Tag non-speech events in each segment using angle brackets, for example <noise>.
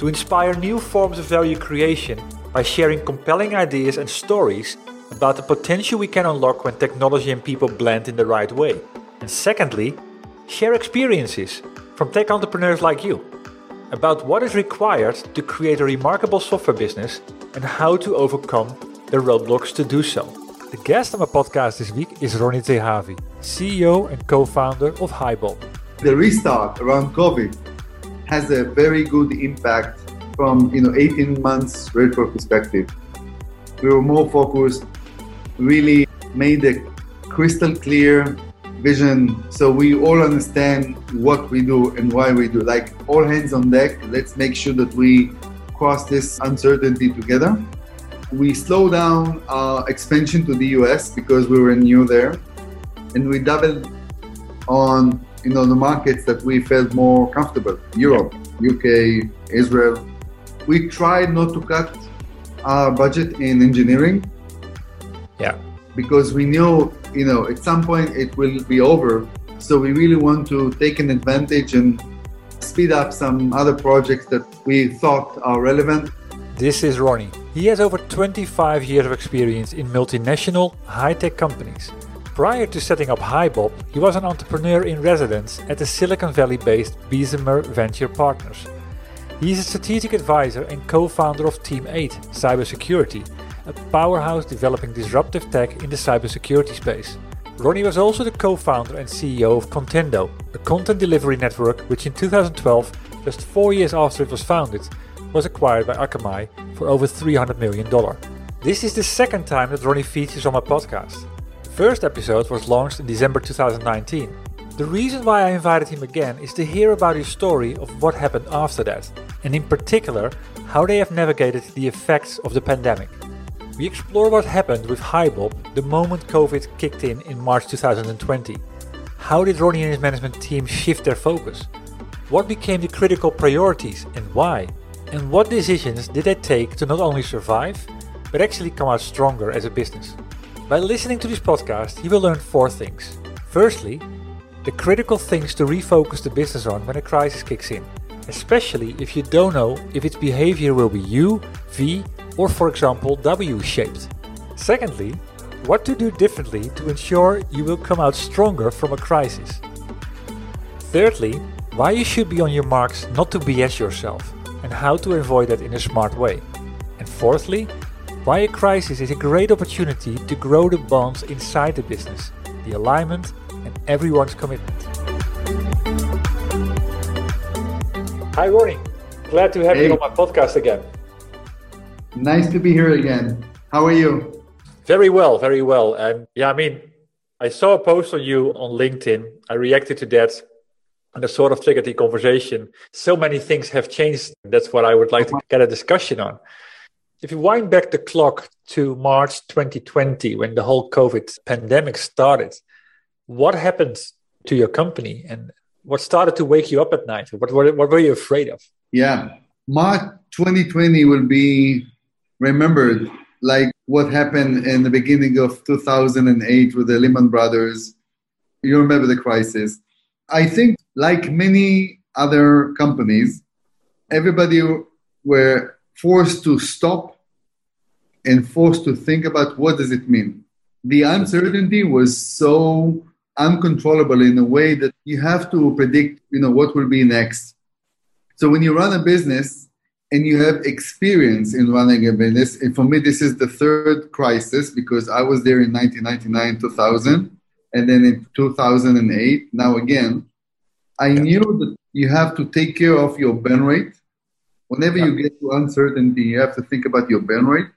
to inspire new forms of value creation by sharing compelling ideas and stories about the potential we can unlock when technology and people blend in the right way. And secondly, share experiences from tech entrepreneurs like you about what is required to create a remarkable software business and how to overcome the roadblocks to do so. The guest on my podcast this week is Ronnie Zehavi, CEO and co-founder of HiBob. The restart around COVID has a very good impact from you know 18 months retro perspective. We were more focused, really made a crystal clear vision so we all understand what we do and why we do. Like all hands on deck, let's make sure that we cross this uncertainty together. We slow down our expansion to the US because we were new there and we doubled on you know the markets that we felt more comfortable. Europe uk israel. We tried not to cut our budget in engineering. Yeah. Because we knew you know at some point it will be over. So we really want to take an advantage and speed up some other projects that we thought are relevant. This is ronnie. He has over 25 years of experience in multinational high-tech companies Prior to setting up HiBob, he was an entrepreneur in residence at the Silicon Valley based Bessemer Venture Partners. He is a strategic advisor and co founder of Team 8 Cybersecurity, a powerhouse developing disruptive tech in the cybersecurity space. Ronnie was also the co founder and CEO of Contendo, a content delivery network which in 2012, just four years after it was founded, was acquired by Akamai for over $300 million. This is the second time that Ronnie features on my podcast first episode was launched in December 2019. The reason why I invited him again is to hear about his story of what happened after that, and in particular, how they have navigated the effects of the pandemic. We explore what happened with HiBob the moment COVID kicked in in March 2020. How did Ronnie and his management team shift their focus? What became the critical priorities and why? And what decisions did they take to not only survive, but actually come out stronger as a business? By listening to this podcast, you will learn four things. Firstly, the critical things to refocus the business on when a crisis kicks in, especially if you don't know if its behavior will be U, V, or for example W shaped. Secondly, what to do differently to ensure you will come out stronger from a crisis. Thirdly, why you should be on your marks not to BS yourself and how to avoid that in a smart way. And fourthly, why a crisis is a great opportunity to grow the bonds inside the business, the alignment, and everyone's commitment. Hi, Ronnie. Glad to have hey. you on my podcast again. Nice to be here again. How are you? Very well, very well. And yeah, I mean, I saw a post on you on LinkedIn. I reacted to that and it sort of triggered the conversation. So many things have changed. That's what I would like to uh-huh. get a discussion on. If you wind back the clock to March 2020, when the whole COVID pandemic started, what happened to your company and what started to wake you up at night? What, what, what were you afraid of? Yeah, March 2020 will be remembered like what happened in the beginning of 2008 with the Lehman Brothers. You remember the crisis. I think, like many other companies, everybody were forced to stop and forced to think about what does it mean. The uncertainty was so uncontrollable in a way that you have to predict, you know, what will be next. So when you run a business and you have experience in running a business, and for me this is the third crisis because I was there in 1999, 2000, and then in 2008, now again, I knew that you have to take care of your burn rate Whenever you get to uncertainty, you have to think about your burn rate,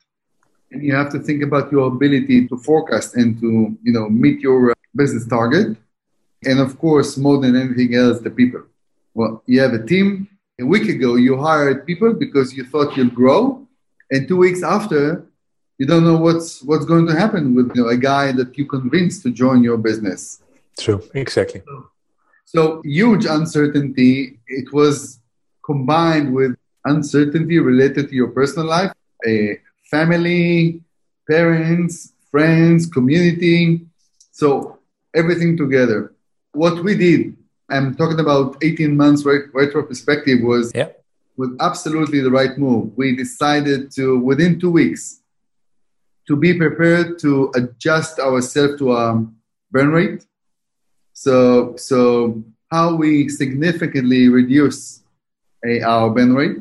and you have to think about your ability to forecast and to you know meet your uh, business target. And of course, more than anything else, the people. Well, you have a team. A week ago, you hired people because you thought you'll grow, And two weeks after, you don't know what's what's going to happen with you know, a guy that you convinced to join your business. True, exactly. So huge uncertainty. It was combined with uncertainty related to your personal life, a family, parents, friends, community. So everything together. What we did, I'm talking about 18 months retro perspective, was yeah. was absolutely the right move. We decided to within two weeks to be prepared to adjust ourselves to a burn rate. So so how we significantly reduce a, our burn rate.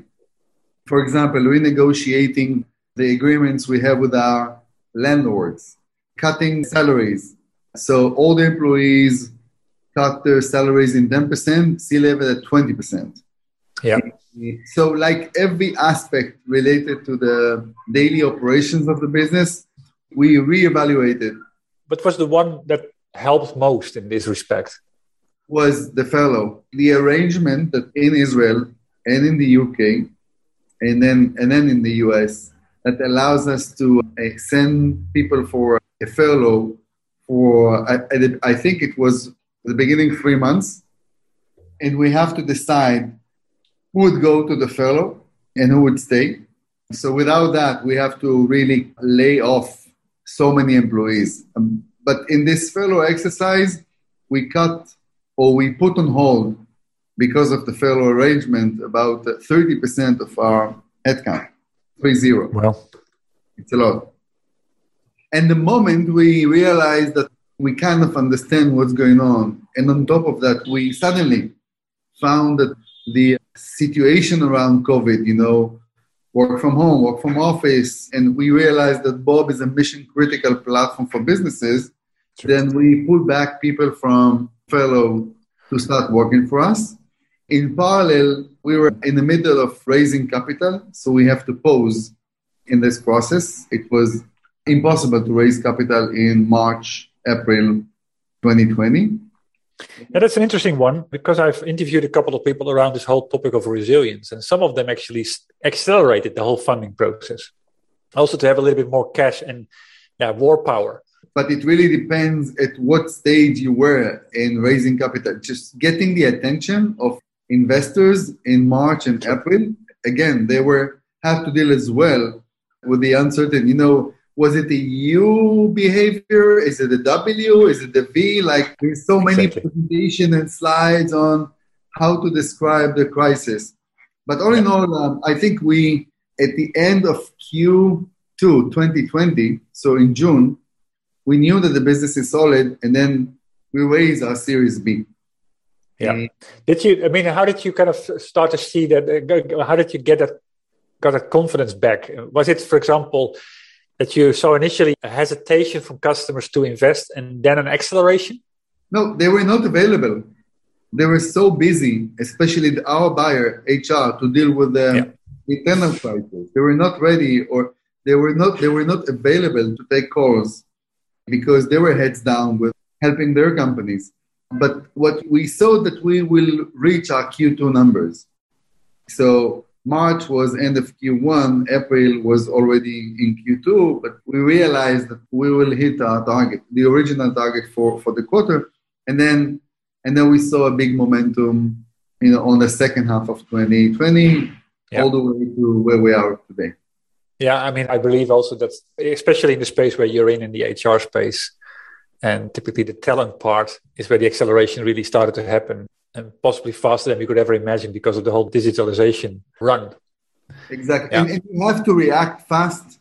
For example, renegotiating the agreements we have with our landlords, cutting salaries. So all the employees cut their salaries in 10%, C level at 20%. Yeah. So, like every aspect related to the daily operations of the business, we reevaluated. But was the one that helped most in this respect? Was the furlough. the arrangement that in Israel and in the UK, and then and then in the US, that allows us to uh, send people for a furlough for I, I think it was the beginning three months, and we have to decide who would go to the furlough and who would stay. So without that, we have to really lay off so many employees. Um, but in this furlough exercise, we cut or we put on hold because of the furlough arrangement about 30% of our headcount. Three zero. Well, it's a lot. And the moment we realized that we kind of understand what's going on, and on top of that, we suddenly found that the situation around COVID, you know, work from home, work from office, and we realized that Bob is a mission critical platform for businesses, sure. then we pull back people from furlough to start working for us. In parallel, we were in the middle of raising capital, so we have to pause in this process. It was impossible to raise capital in March, April 2020. Yeah, that's an interesting one because I've interviewed a couple of people around this whole topic of resilience, and some of them actually accelerated the whole funding process. Also, to have a little bit more cash and yeah, war power. But it really depends at what stage you were in raising capital. Just getting the attention of investors in March and April. Again, they were have to deal as well with the uncertain. You know, was it a U behavior? Is it a W? Is it a V? Like there's so many exactly. presentation and slides on how to describe the crisis. But all in all, um, I think we at the end of Q2 2020, so in June, we knew that the business is solid, and then we raised our Series B. Yeah. did you? I mean, how did you kind of start to see that? Uh, how did you get that? Got that confidence back? Was it, for example? that you saw initially a hesitation from customers to invest and then an acceleration? No, they were not available. They were so busy, especially our buyer, HR, to deal with the yeah. internal crisis. They were not ready or they were not they were not available to take calls because they were heads down with helping their companies. But what we saw that we will reach our Q2 numbers. So March was end of Q1, April was already in Q2, but we realized that we will hit our target, the original target for, for the quarter. And then and then we saw a big momentum you know, on the second half of 2020, yeah. all the way to where we are today. Yeah, I mean, I believe also that, especially in the space where you're in, in the HR space, and typically the talent part is where the acceleration really started to happen and possibly faster than we could ever imagine because of the whole digitalization run. Exactly. Yeah. And, and, you have to react fast,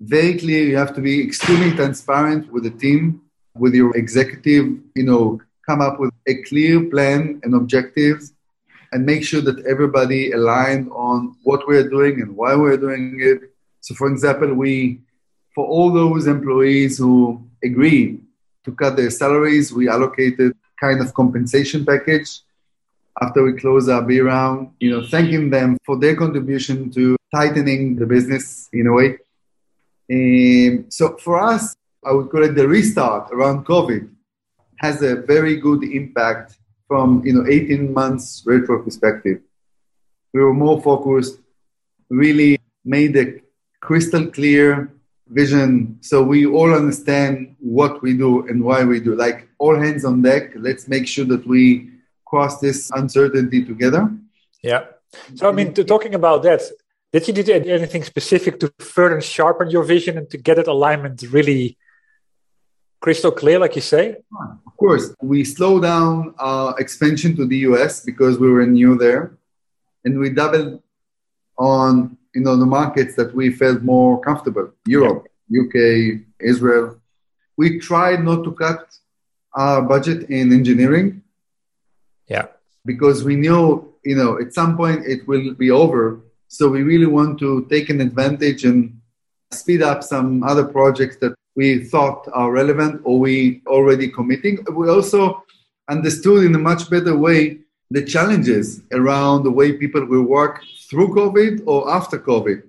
very clear. You have to be extremely transparent with the team, with your executive, you know, come up with a clear plan and objectives and make sure that everybody aligned on what we're doing and why we're doing it. So, for example, we, for all those employees who agree to cut their salaries, we allocated kind of compensation package after we close our B round, you know, thanking them for their contribution to tightening the business in a way. Um, so for us, I would call it the restart around COVID has a very good impact from, you know, 18 months retro perspective. We were more focused, really made a crystal clear vision so we all understand what we do and why we do. Like all hands on deck, let's make sure that we cross this uncertainty together. Yeah. So, I mean, to, talking about that, did you do anything specific to further sharpen your vision and to get that alignment really crystal clear, like you say? Of course. We slowed down our expansion to the US because we were new there. And we doubled on you know the markets that we felt more comfortable Europe, yeah. UK, Israel. We tried not to cut our budget in engineering. Yeah. Because we knew, you know, at some point it will be over. So we really want to take an advantage and speed up some other projects that we thought are relevant or we already committing. We also understood in a much better way the challenges around the way people will work through COVID or after COVID.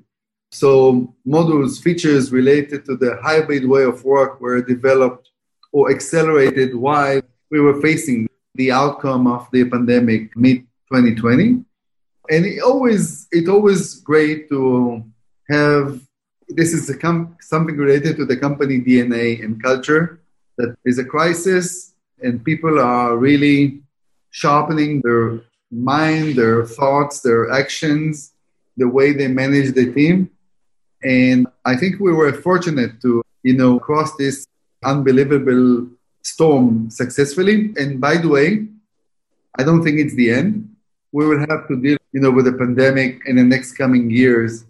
So modules, features related to the hybrid way of work were developed or accelerated while we were facing the outcome of the pandemic mid 2020. And it always it always great to have this is com- something related to the company DNA and culture that is a crisis and people are really sharpening their mind, their thoughts, their actions, the way they manage the team. And I think we were fortunate to, you know, cross this unbelievable storm successfully. And by the way, I don't think it's the end. We will have to deal, you know, with the pandemic in the next coming years.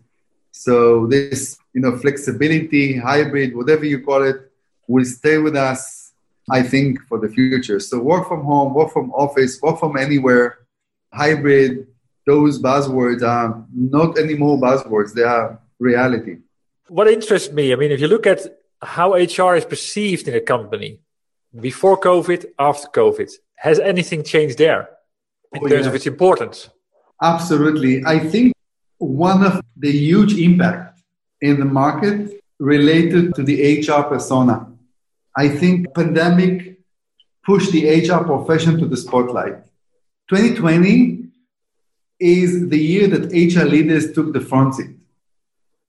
So this, you know, flexibility, hybrid, whatever you call it, will stay with us, I think, for the future. So work from home, work from office, work from anywhere, hybrid, those buzzwords are not anymore buzzwords, they are reality. What interests me, I mean, if you look at how HR is perceived in a company before COVID, after COVID, has anything changed there in oh, terms yeah. of its importance? Absolutely. I think one of the huge impact in the market related to the HR persona. I think pandemic pushed the HR profession to the spotlight. 2020 is the year that HR leaders took the front seat.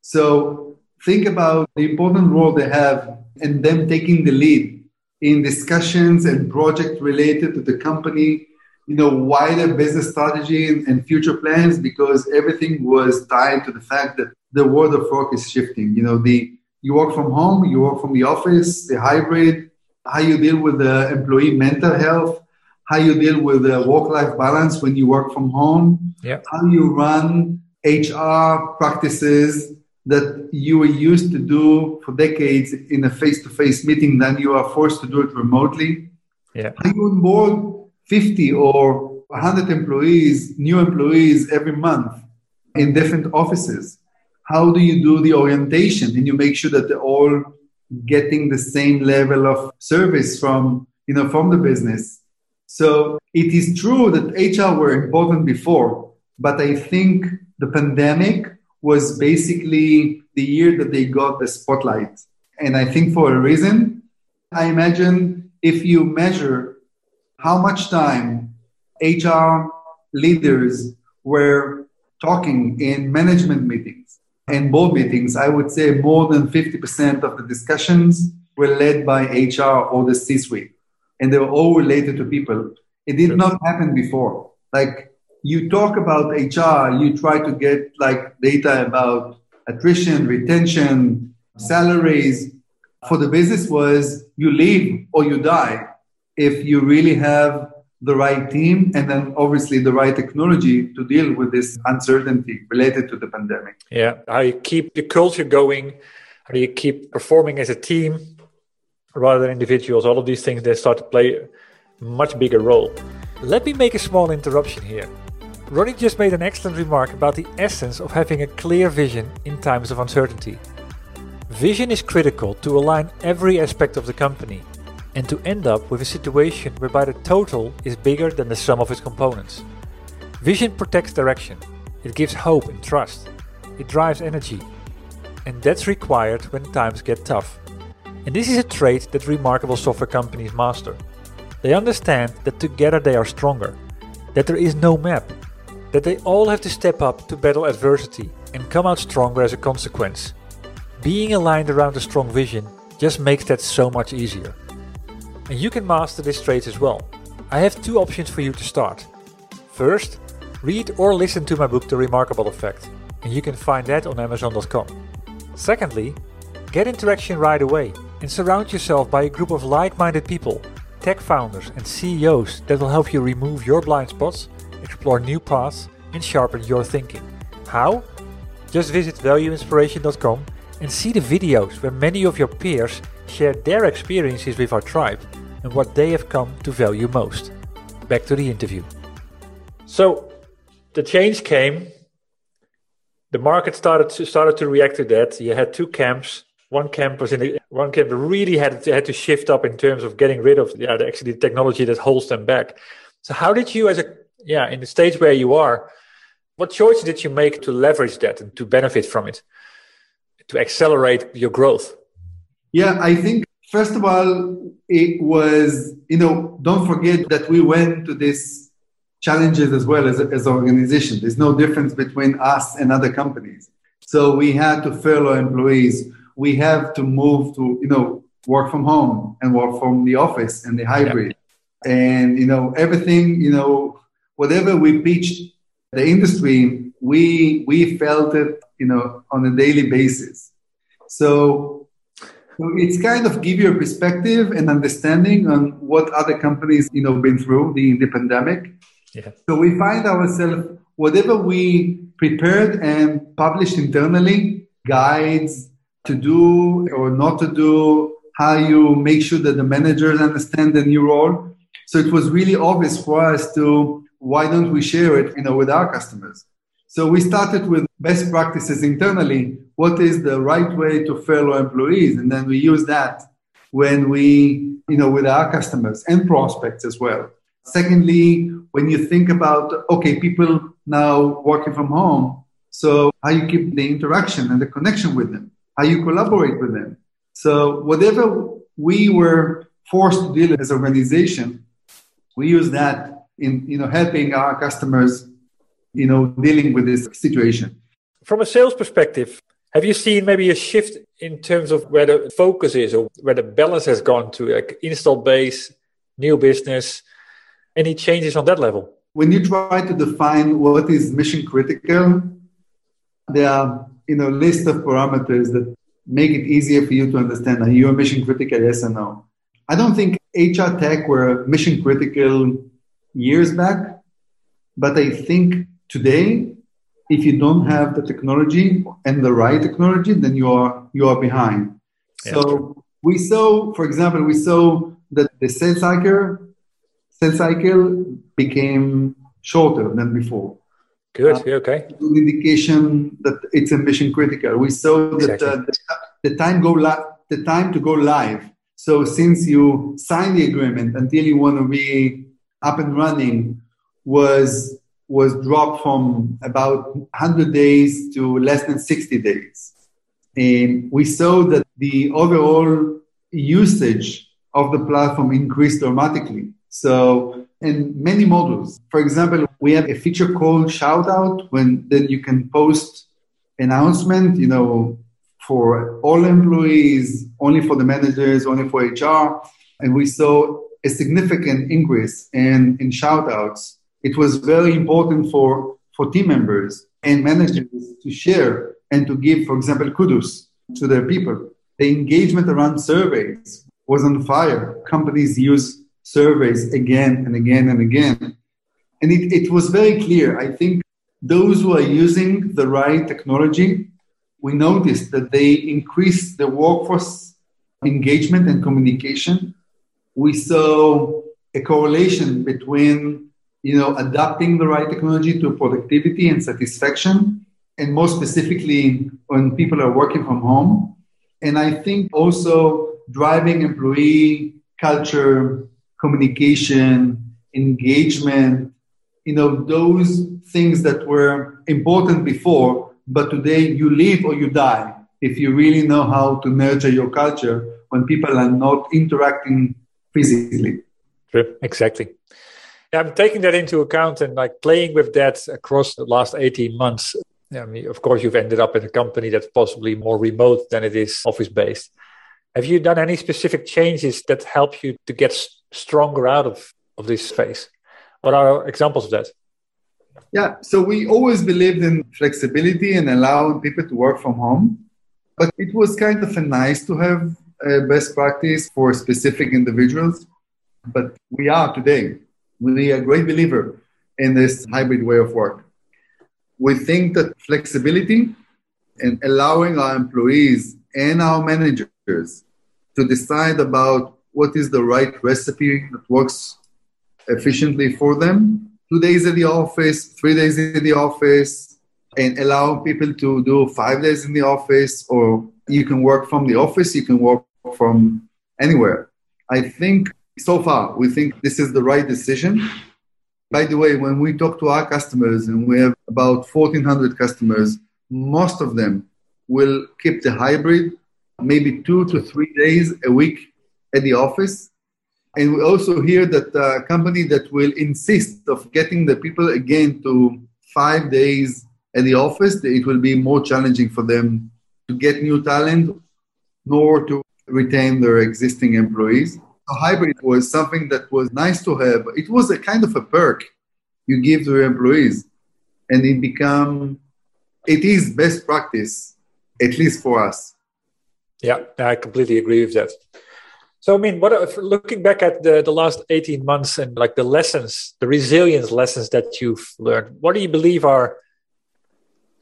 So think about the important role they have and them taking the lead in discussions and projects related to the company, you know, wider business strategy and, future plans because everything was tied to the fact that the world of work is shifting. You know, the you work from home, you work from the office, the hybrid, how you deal with the employee mental health, how you deal with the work-life balance when you work from home, yeah. how you run HR practices that you were used to do for decades in a face-to-face meeting, then you are forced to do it remotely. Yeah. How you onboard 50 or 100 employees, new employees every month in different offices. How do you do the orientation and you make sure that they're all getting the same level of service from, you know, from the business? So it is true that HR were important before, but I think the pandemic was basically the year that they got the spotlight. And I think for a reason, I imagine if you measure how much time HR leaders were talking in management meetings and board meetings, I would say more than 50% of the discussions were led by HR or the C suite and they were all related to people. It did not happen before. Like you talk about HR, you try to get like data about attrition, retention, salaries. For the business was you leave or you die if you really have the right team and then obviously the right technology to deal with this uncertainty related to the pandemic. Yeah, how you keep the culture going, how you keep performing as a team, rather than individuals. All of these things they start to play a much bigger role. Let me make a small interruption here. Ronnie just made an excellent remark about the essence of having a clear vision in times of uncertainty. Vision is critical to align every aspect of the company and to end up with a situation whereby the total is bigger than the sum of its components. Vision protects direction, it gives hope and trust, it drives energy, and that's required when times get tough. And this is a trait that remarkable software companies master. They understand that together they are stronger, that there is no map, that they all have to step up to battle adversity and come out stronger as a consequence, Being aligned around a strong vision just makes that so much easier. And you can master this trait as well. I have two options for you to start. First, read or listen to my book The Remarkable Effect, and you can find that on Amazon.com. Secondly, get interaction right away and surround yourself by a group of like minded people, tech founders, and CEOs that will help you remove your blind spots, explore new paths, and sharpen your thinking. How? Just visit valueinspiration.com and see the videos where many of your peers share their experiences with our tribe and what they have come to value most. Back to the interview. So, the change came. The market started to, started to react to that. You had two camps. One camp was in the, one camp really had to, had to shift up in terms of getting rid of yeah, the, actually the technology that holds them back. So, how did you, as a yeah, in the stage where you are, what choice did you make to leverage that and to benefit from it, to accelerate your growth? Yeah, I think first of all, it was, you know, don't forget that we went to these challenges as well as, as organization. There's no difference between us and other companies. So we had to furlough employees. We have to move to, you know, work from home and work from the office and the hybrid. Yeah. And, you know, everything, you know, whatever we pitched the industry, we we felt it, you know, on a daily basis. So, so it's kind of give you a perspective and understanding on what other companies, you know, been through the, the pandemic. Yeah. So we find ourselves whatever we prepared and published internally, guides to do or not to do, how you make sure that the managers understand the new role. So it was really obvious for us to why don't we share it you know, with our customers? So we started with best practices internally. What is the right way to furlough employees? And then we use that when we, you know, with our customers and prospects as well. Secondly, when you think about, okay, people now working from home, so how you keep the interaction and the connection with them, how you collaborate with them. So whatever we were forced to deal as an organization, we use that in you know helping our customers you know dealing with this situation. From a sales perspective have you seen maybe a shift in terms of where the focus is or where the balance has gone to like install base new business? Any changes on that level? When you try to define what is mission critical there are you know list of parameters that make it easier for you to understand are you a mission critical yes or no i don't think hr tech were mission critical years back. But I think today, if you don't have the technology and the right technology, then you are you are behind. Yeah, so we saw, for example, we saw that the sales cycle sales cycle became shorter than before. Good. Uh, okay. Indication that it's a mission critical. We saw that exactly. uh, the, the, time go li- the time to go live. So since you signed the agreement until you want to be up and running was was dropped from about 100 days to less than 60 days. And we saw that the overall usage of the platform increased dramatically. So, in many models, for example, we have a feature called shout out when then you can post announcement, you know, for all employees, only for the managers, only for HR. And we saw a significant increase in, in shout outs. It was very important for, for team members and managers to share and to give, for example, kudos to their people. The engagement around surveys was on fire. Companies use surveys again and again and again. And it, it was very clear. I think those who are using the right technology, we noticed that they increase the workforce engagement and communication we saw a correlation between you know adapting the right technology to productivity and satisfaction and more specifically when people are working from home and i think also driving employee culture communication engagement you know those things that were important before but today you live or you die if you really know how to nurture your culture when people are not interacting physically. True, exactly. I'm taking that into account and like playing with that across the last 18 months. I mean, of course, you've ended up in a company that's possibly more remote than it is office based. Have you done any specific changes that help you to get stronger out of, of this phase? What are examples of that? Yeah, so we always believed in flexibility and allowing people to work from home. But it was kind of a nice to have a best practice for specific individuals. But we are today. We are a great believer in this hybrid way of work. We think that flexibility and allowing our employees and our managers to decide about what is the right recipe that works efficiently for them. Two days at the office, three days in the office, and allow people to do five days in the office, or you can work from the office, you can work from anywhere. I think so far we think this is the right decision. By the way, when we talk to our customers, and we have about 1,400 customers, most of them will keep the hybrid, maybe two to three days a week at the office. And we also hear that a company that will insist of getting the people again to five days at the office, it will be more challenging for them to get new talent nor to retain their existing employees. A hybrid was something that was nice to have. It was a kind of a perk you give to your employees, and it become it is best practice, at least for us. Yeah, I completely agree with that. So, I mean, what if looking back at the, the last 18 months and like the lessons, the resilience lessons that you've learned, what do you believe are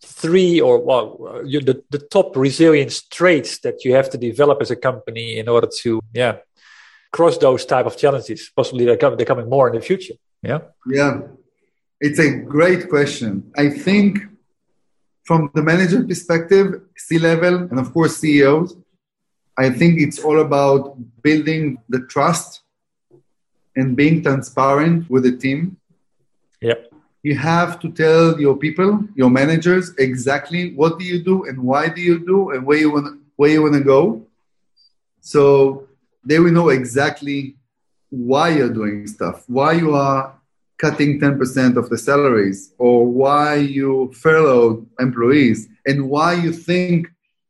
three or well, you, the, the top resilience traits that you have to develop as a company in order to, yeah, cross those type of challenges? Possibly they're, coming, they're coming more in the future. Yeah. Yeah. It's a great question. I think from the manager perspective, C level, and of course CEOs, I think it's all about building the trust and being transparent with the team. Yep. You have to tell your people, your managers, exactly what do you do and why do you do and where you want where you want to go. So they will know exactly why you're doing stuff, why you are cutting 10% of the salaries, or why you furloughed employees, and why you think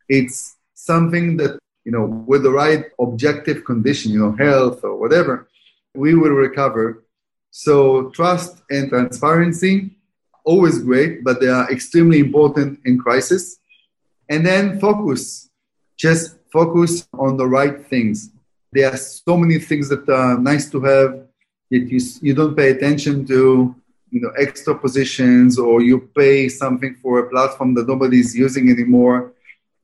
it's something that, you know, with the right objective condition, you know, health or whatever, we will recover. So trust and transparency, always great, but they are extremely important in crisis. And then focus, just focus on the right things there are so many things that are nice to have yet you, you don't pay attention to you know extra positions or you pay something for a platform that nobody's using anymore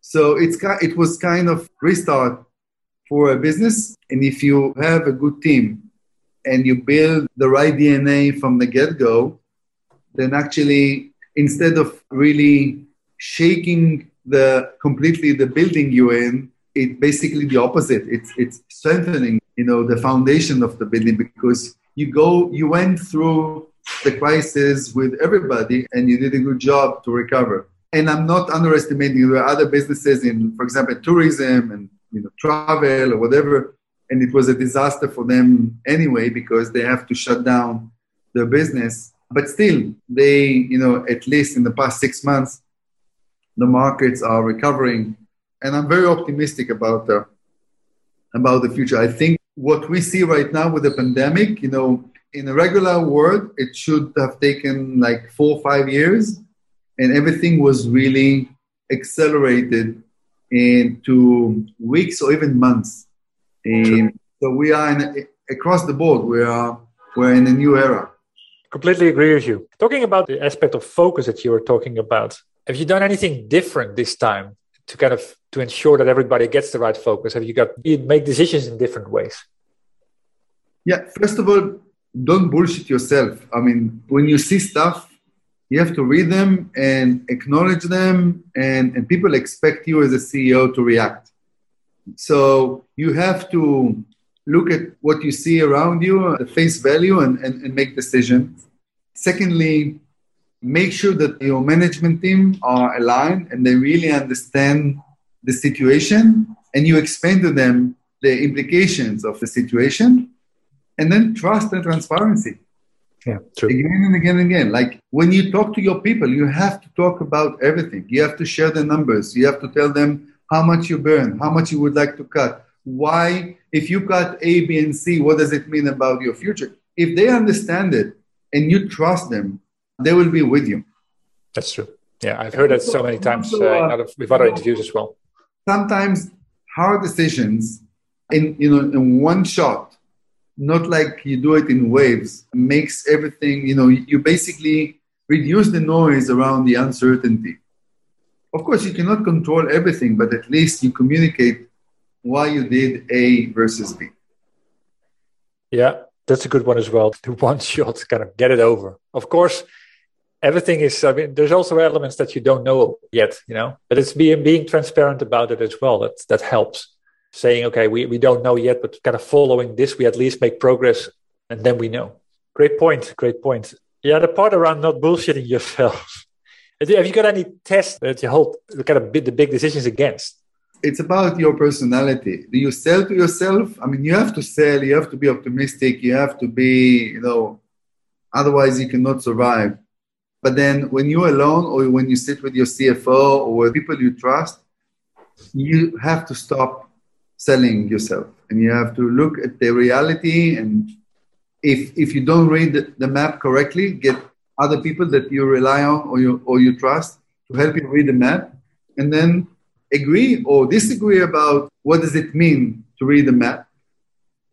so it's it was kind of restart for a business and if you have a good team and you build the right dna from the get-go then actually instead of really shaking the completely the building you in it basically the opposite. It's it's strengthening, you know, the foundation of the building because you go you went through the crisis with everybody and you did a good job to recover. And I'm not underestimating there are other businesses in, for example, tourism and you know travel or whatever, and it was a disaster for them anyway because they have to shut down their business. But still, they, you know, at least in the past six months, the markets are recovering and I'm very optimistic about the about the future. I think what we see right now with the pandemic, you know, in a regular world, it should have taken like four or five years, and everything was really accelerated into weeks or even months. And so we are in, across the board. We are we're in a new era. Completely agree with you. Talking about the aspect of focus that you were talking about, have you done anything different this time to kind of to ensure that everybody gets the right focus? Have you got you make decisions in different ways? Yeah, first of all, don't bullshit yourself. I mean, when you see stuff, you have to read them and acknowledge them, and, and people expect you as a CEO to react. So you have to look at what you see around you, uh, the face value, and, and, and make decisions. Secondly, make sure that your management team are aligned and they really understand the situation and you explain to them the implications of the situation and then trust and transparency Yeah, true. Again and again and again. Like when you talk to your people, you have to talk about everything. You have to share the numbers. You have to tell them how much you burn, how much you would like to cut, why, if you cut A, B, and C, what does it mean about your future? If they understand it and you trust them, they will be with you. That's true. Yeah, I've heard that so many times uh, other, with other interviews as well. Sometimes hard decisions in you know in one shot, not like you do it in waves, makes everything you know. You basically reduce the noise around the uncertainty. Of course, you cannot control everything, but at least you communicate why you did A versus B. Yeah, that's a good one as well. <laughs> The one shot, kind of get it over. Of course, everything is. I mean, there's also elements that you don't know yet, you know. But it's being being transparent about it as well. That that helps. Saying, okay, we, we don't know yet, but kind of following this, we at least make progress, and then we know. Great point. Great point. Yeah, the part around not bullshitting yourself. <laughs> Have you got any tests that you hold kind of the big decisions against? it's about your personality. Do you sell to yourself? I mean, you have to sell, you have to be optimistic, you have to be, you know, otherwise you cannot survive. But then when you're alone or when you sit with your CFO or with people you trust, you have to stop selling yourself and you have to look at the reality. And if, if you don't read the, the map correctly, get other people that you rely on or you, or you trust to help you read the map. And then agree or disagree about what does it mean to read the map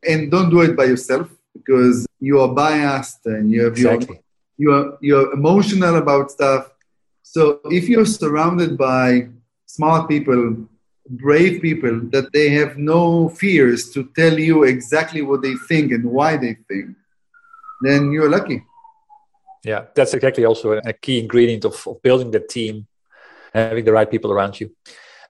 and don't do it by yourself because you are biased and you have exactly. your, you are you're emotional about stuff so if you're surrounded by smart people brave people that they have no fears to tell you exactly what they think and why they think then you're lucky yeah that's exactly also a key ingredient of, of building the team having the right people around you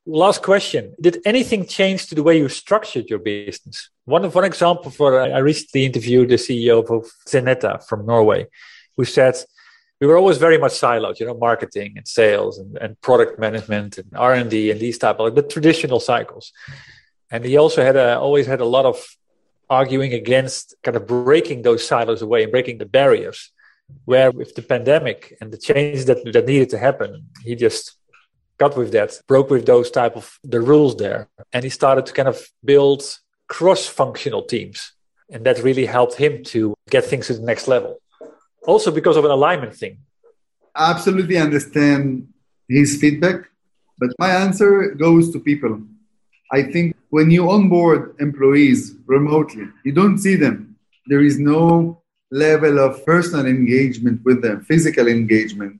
Last question. Did anything change to the way you structured your business? One one example for uh, I recently interviewed the CEO of Xeneta from Norway, who said we were always very much siloed, you know, marketing and sales and, and product management and R and D and these type of like the traditional cycles. And he also had a, always had a lot of arguing against kind of breaking those silos away and breaking the barriers. Where with the pandemic and the changes that that needed to happen, he just got with that, broke with those type of the rules there, and he started to kind of build cross-functional teams, and that really helped him to get things to the next level. Also because of an alignment thing. I absolutely understand his feedback, but my answer goes to people. I think when you onboard employees remotely, you don't see them. There is no level of personal engagement with them, physical engagement.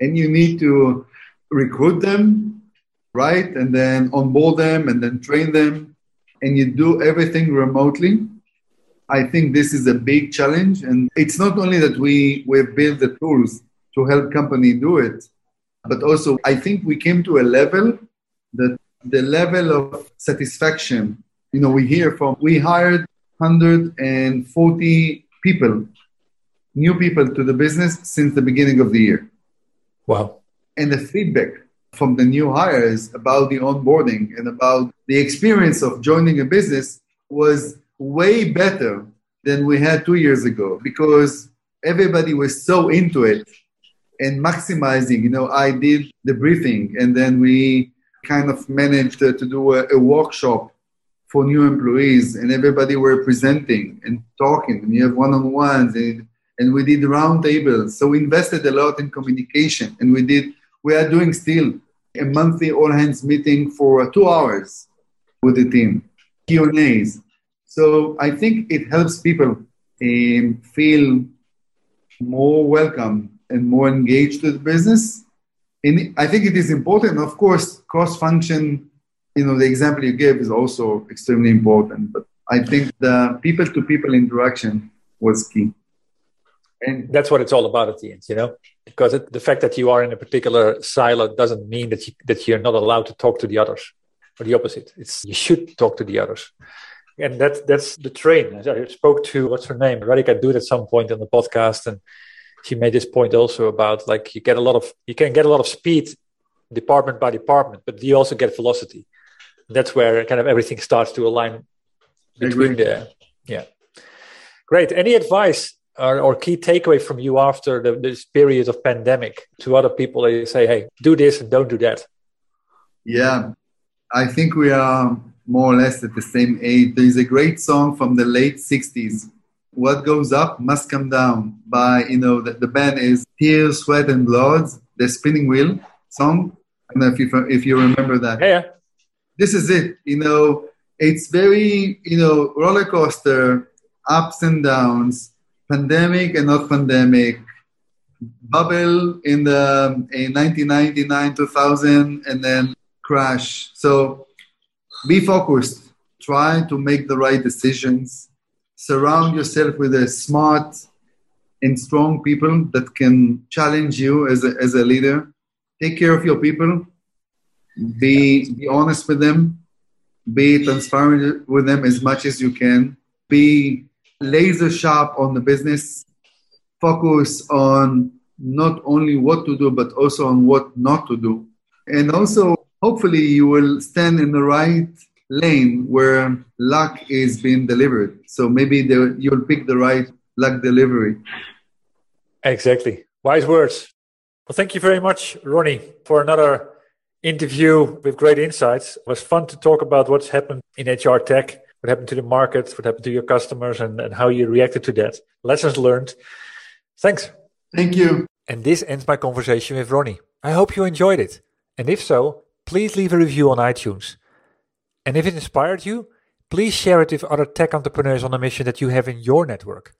And you need to recruit them, right? And then onboard them and then train them. And you do everything remotely. I think this is a big challenge. And it's not only that we, we've built the tools to help company do it, but also I think we came to a level that the level of satisfaction, you know, we hear from, we hired 140 people, new people to the business since the beginning of the year. Wow and the feedback from the new hires about the onboarding and about the experience of joining a business was way better than we had two years ago because everybody was so into it and maximizing. You know, I did the briefing and then we kind of managed to, to do a, a workshop for new employees and everybody were presenting and talking and you have one-on-ones and, and we did roundtables so we invested a lot in communication and we did we are doing still a monthly all hands meeting for two hours with the team, Q and A's. So I think it helps people um, feel more welcome and more engaged with the business. And I think it is important, of course, cross function. You know, the example you gave is also extremely important. But I think the people to people interaction was key. And that's what it's all about at the end, you know, because it, the fact that you are in a particular silo doesn't mean that you, that you're not allowed to talk to the others, or the opposite. It's you should talk to the others, and that that's the train. I spoke to what's her name, Radhika Dutt at some point on the podcast, and she made this point also about like you get a lot of you can get a lot of speed department by department, but you also get velocity. That's where kind of everything starts to align between the yeah. Great. Any advice or, or key takeaway from you after the, this period of pandemic to other people that you say, hey, do this and don't do that? Yeah, I think we are more or less at the same age. There is a great song from the late 60s. What goes up must come down by, you know, the, the band is Tears, Sweat and Blood, the spinning wheel song. I don't know if you, if you remember that. Yeah. This is it. You know, it's very, you know, roller coaster, ups and downs, pandemic and not pandemic, bubble in the in 1999, 2000, and then crash. So be focused. Try to make the right decisions. Surround yourself with a smart and strong people that can challenge you as a, as a leader. Take care of your people. Be, be honest with them. Be transparent with them as much as you can. Be laser sharp on the business. Focus on not only what to do, but also on what not to do. And also, hopefully, you will stand in the right lane where luck is being delivered. So maybe the, you'll pick the right luck delivery. Exactly. Wise words. Well, thank you very much, Ronnie, for another interview with great insights. It was fun to talk about what's happened in HR tech, what happened to the market, what happened to your customers, and, and how you reacted to that. Lessons learned. Thanks. Thank you. And this ends my conversation with Ronnie. I hope you enjoyed it. And if so, please leave a review on iTunes. And if it inspired you, please share it with other tech entrepreneurs on a mission that you have in your network.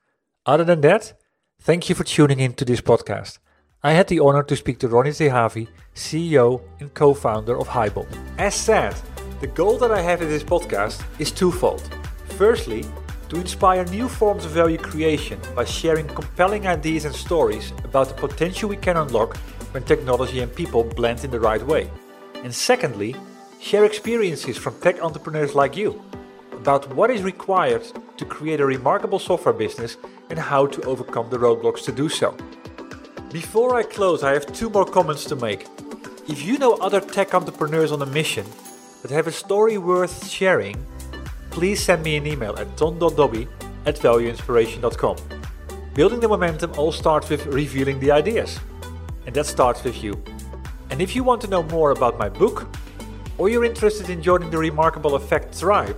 Other than that, thank you for tuning in to this podcast. I had the honor to speak to Ronnie Zehavi, CEO and co founder of HiBob. As said, the goal that I have in this podcast is twofold. Firstly, to inspire new forms of value creation by sharing compelling ideas and stories about the potential we can unlock when technology and people blend in the right way. And secondly, share experiences from tech entrepreneurs like you about what is required to create a remarkable software business and how to overcome the roadblocks to do so. Before I close, I have two more comments to make. If you know other tech entrepreneurs on a mission that have a story worth sharing, please send me an email at ton.dobbe at valueinspiration.com. Building the momentum all starts with revealing the ideas, and that starts with you. And if you want to know more about my book, or you're interested in joining the Remarkable Effect tribe,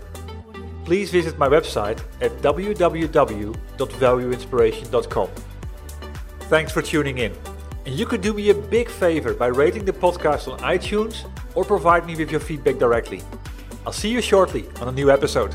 please visit my website at www.valueinspiration.com. Thanks for tuning in. And you could do me a big favor by rating the podcast on iTunes or provide me with your feedback directly. I'll see you shortly on a new episode.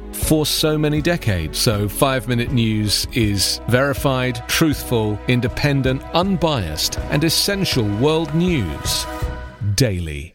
for so many decades. So, five minute news is verified, truthful, independent, unbiased, and essential world news daily.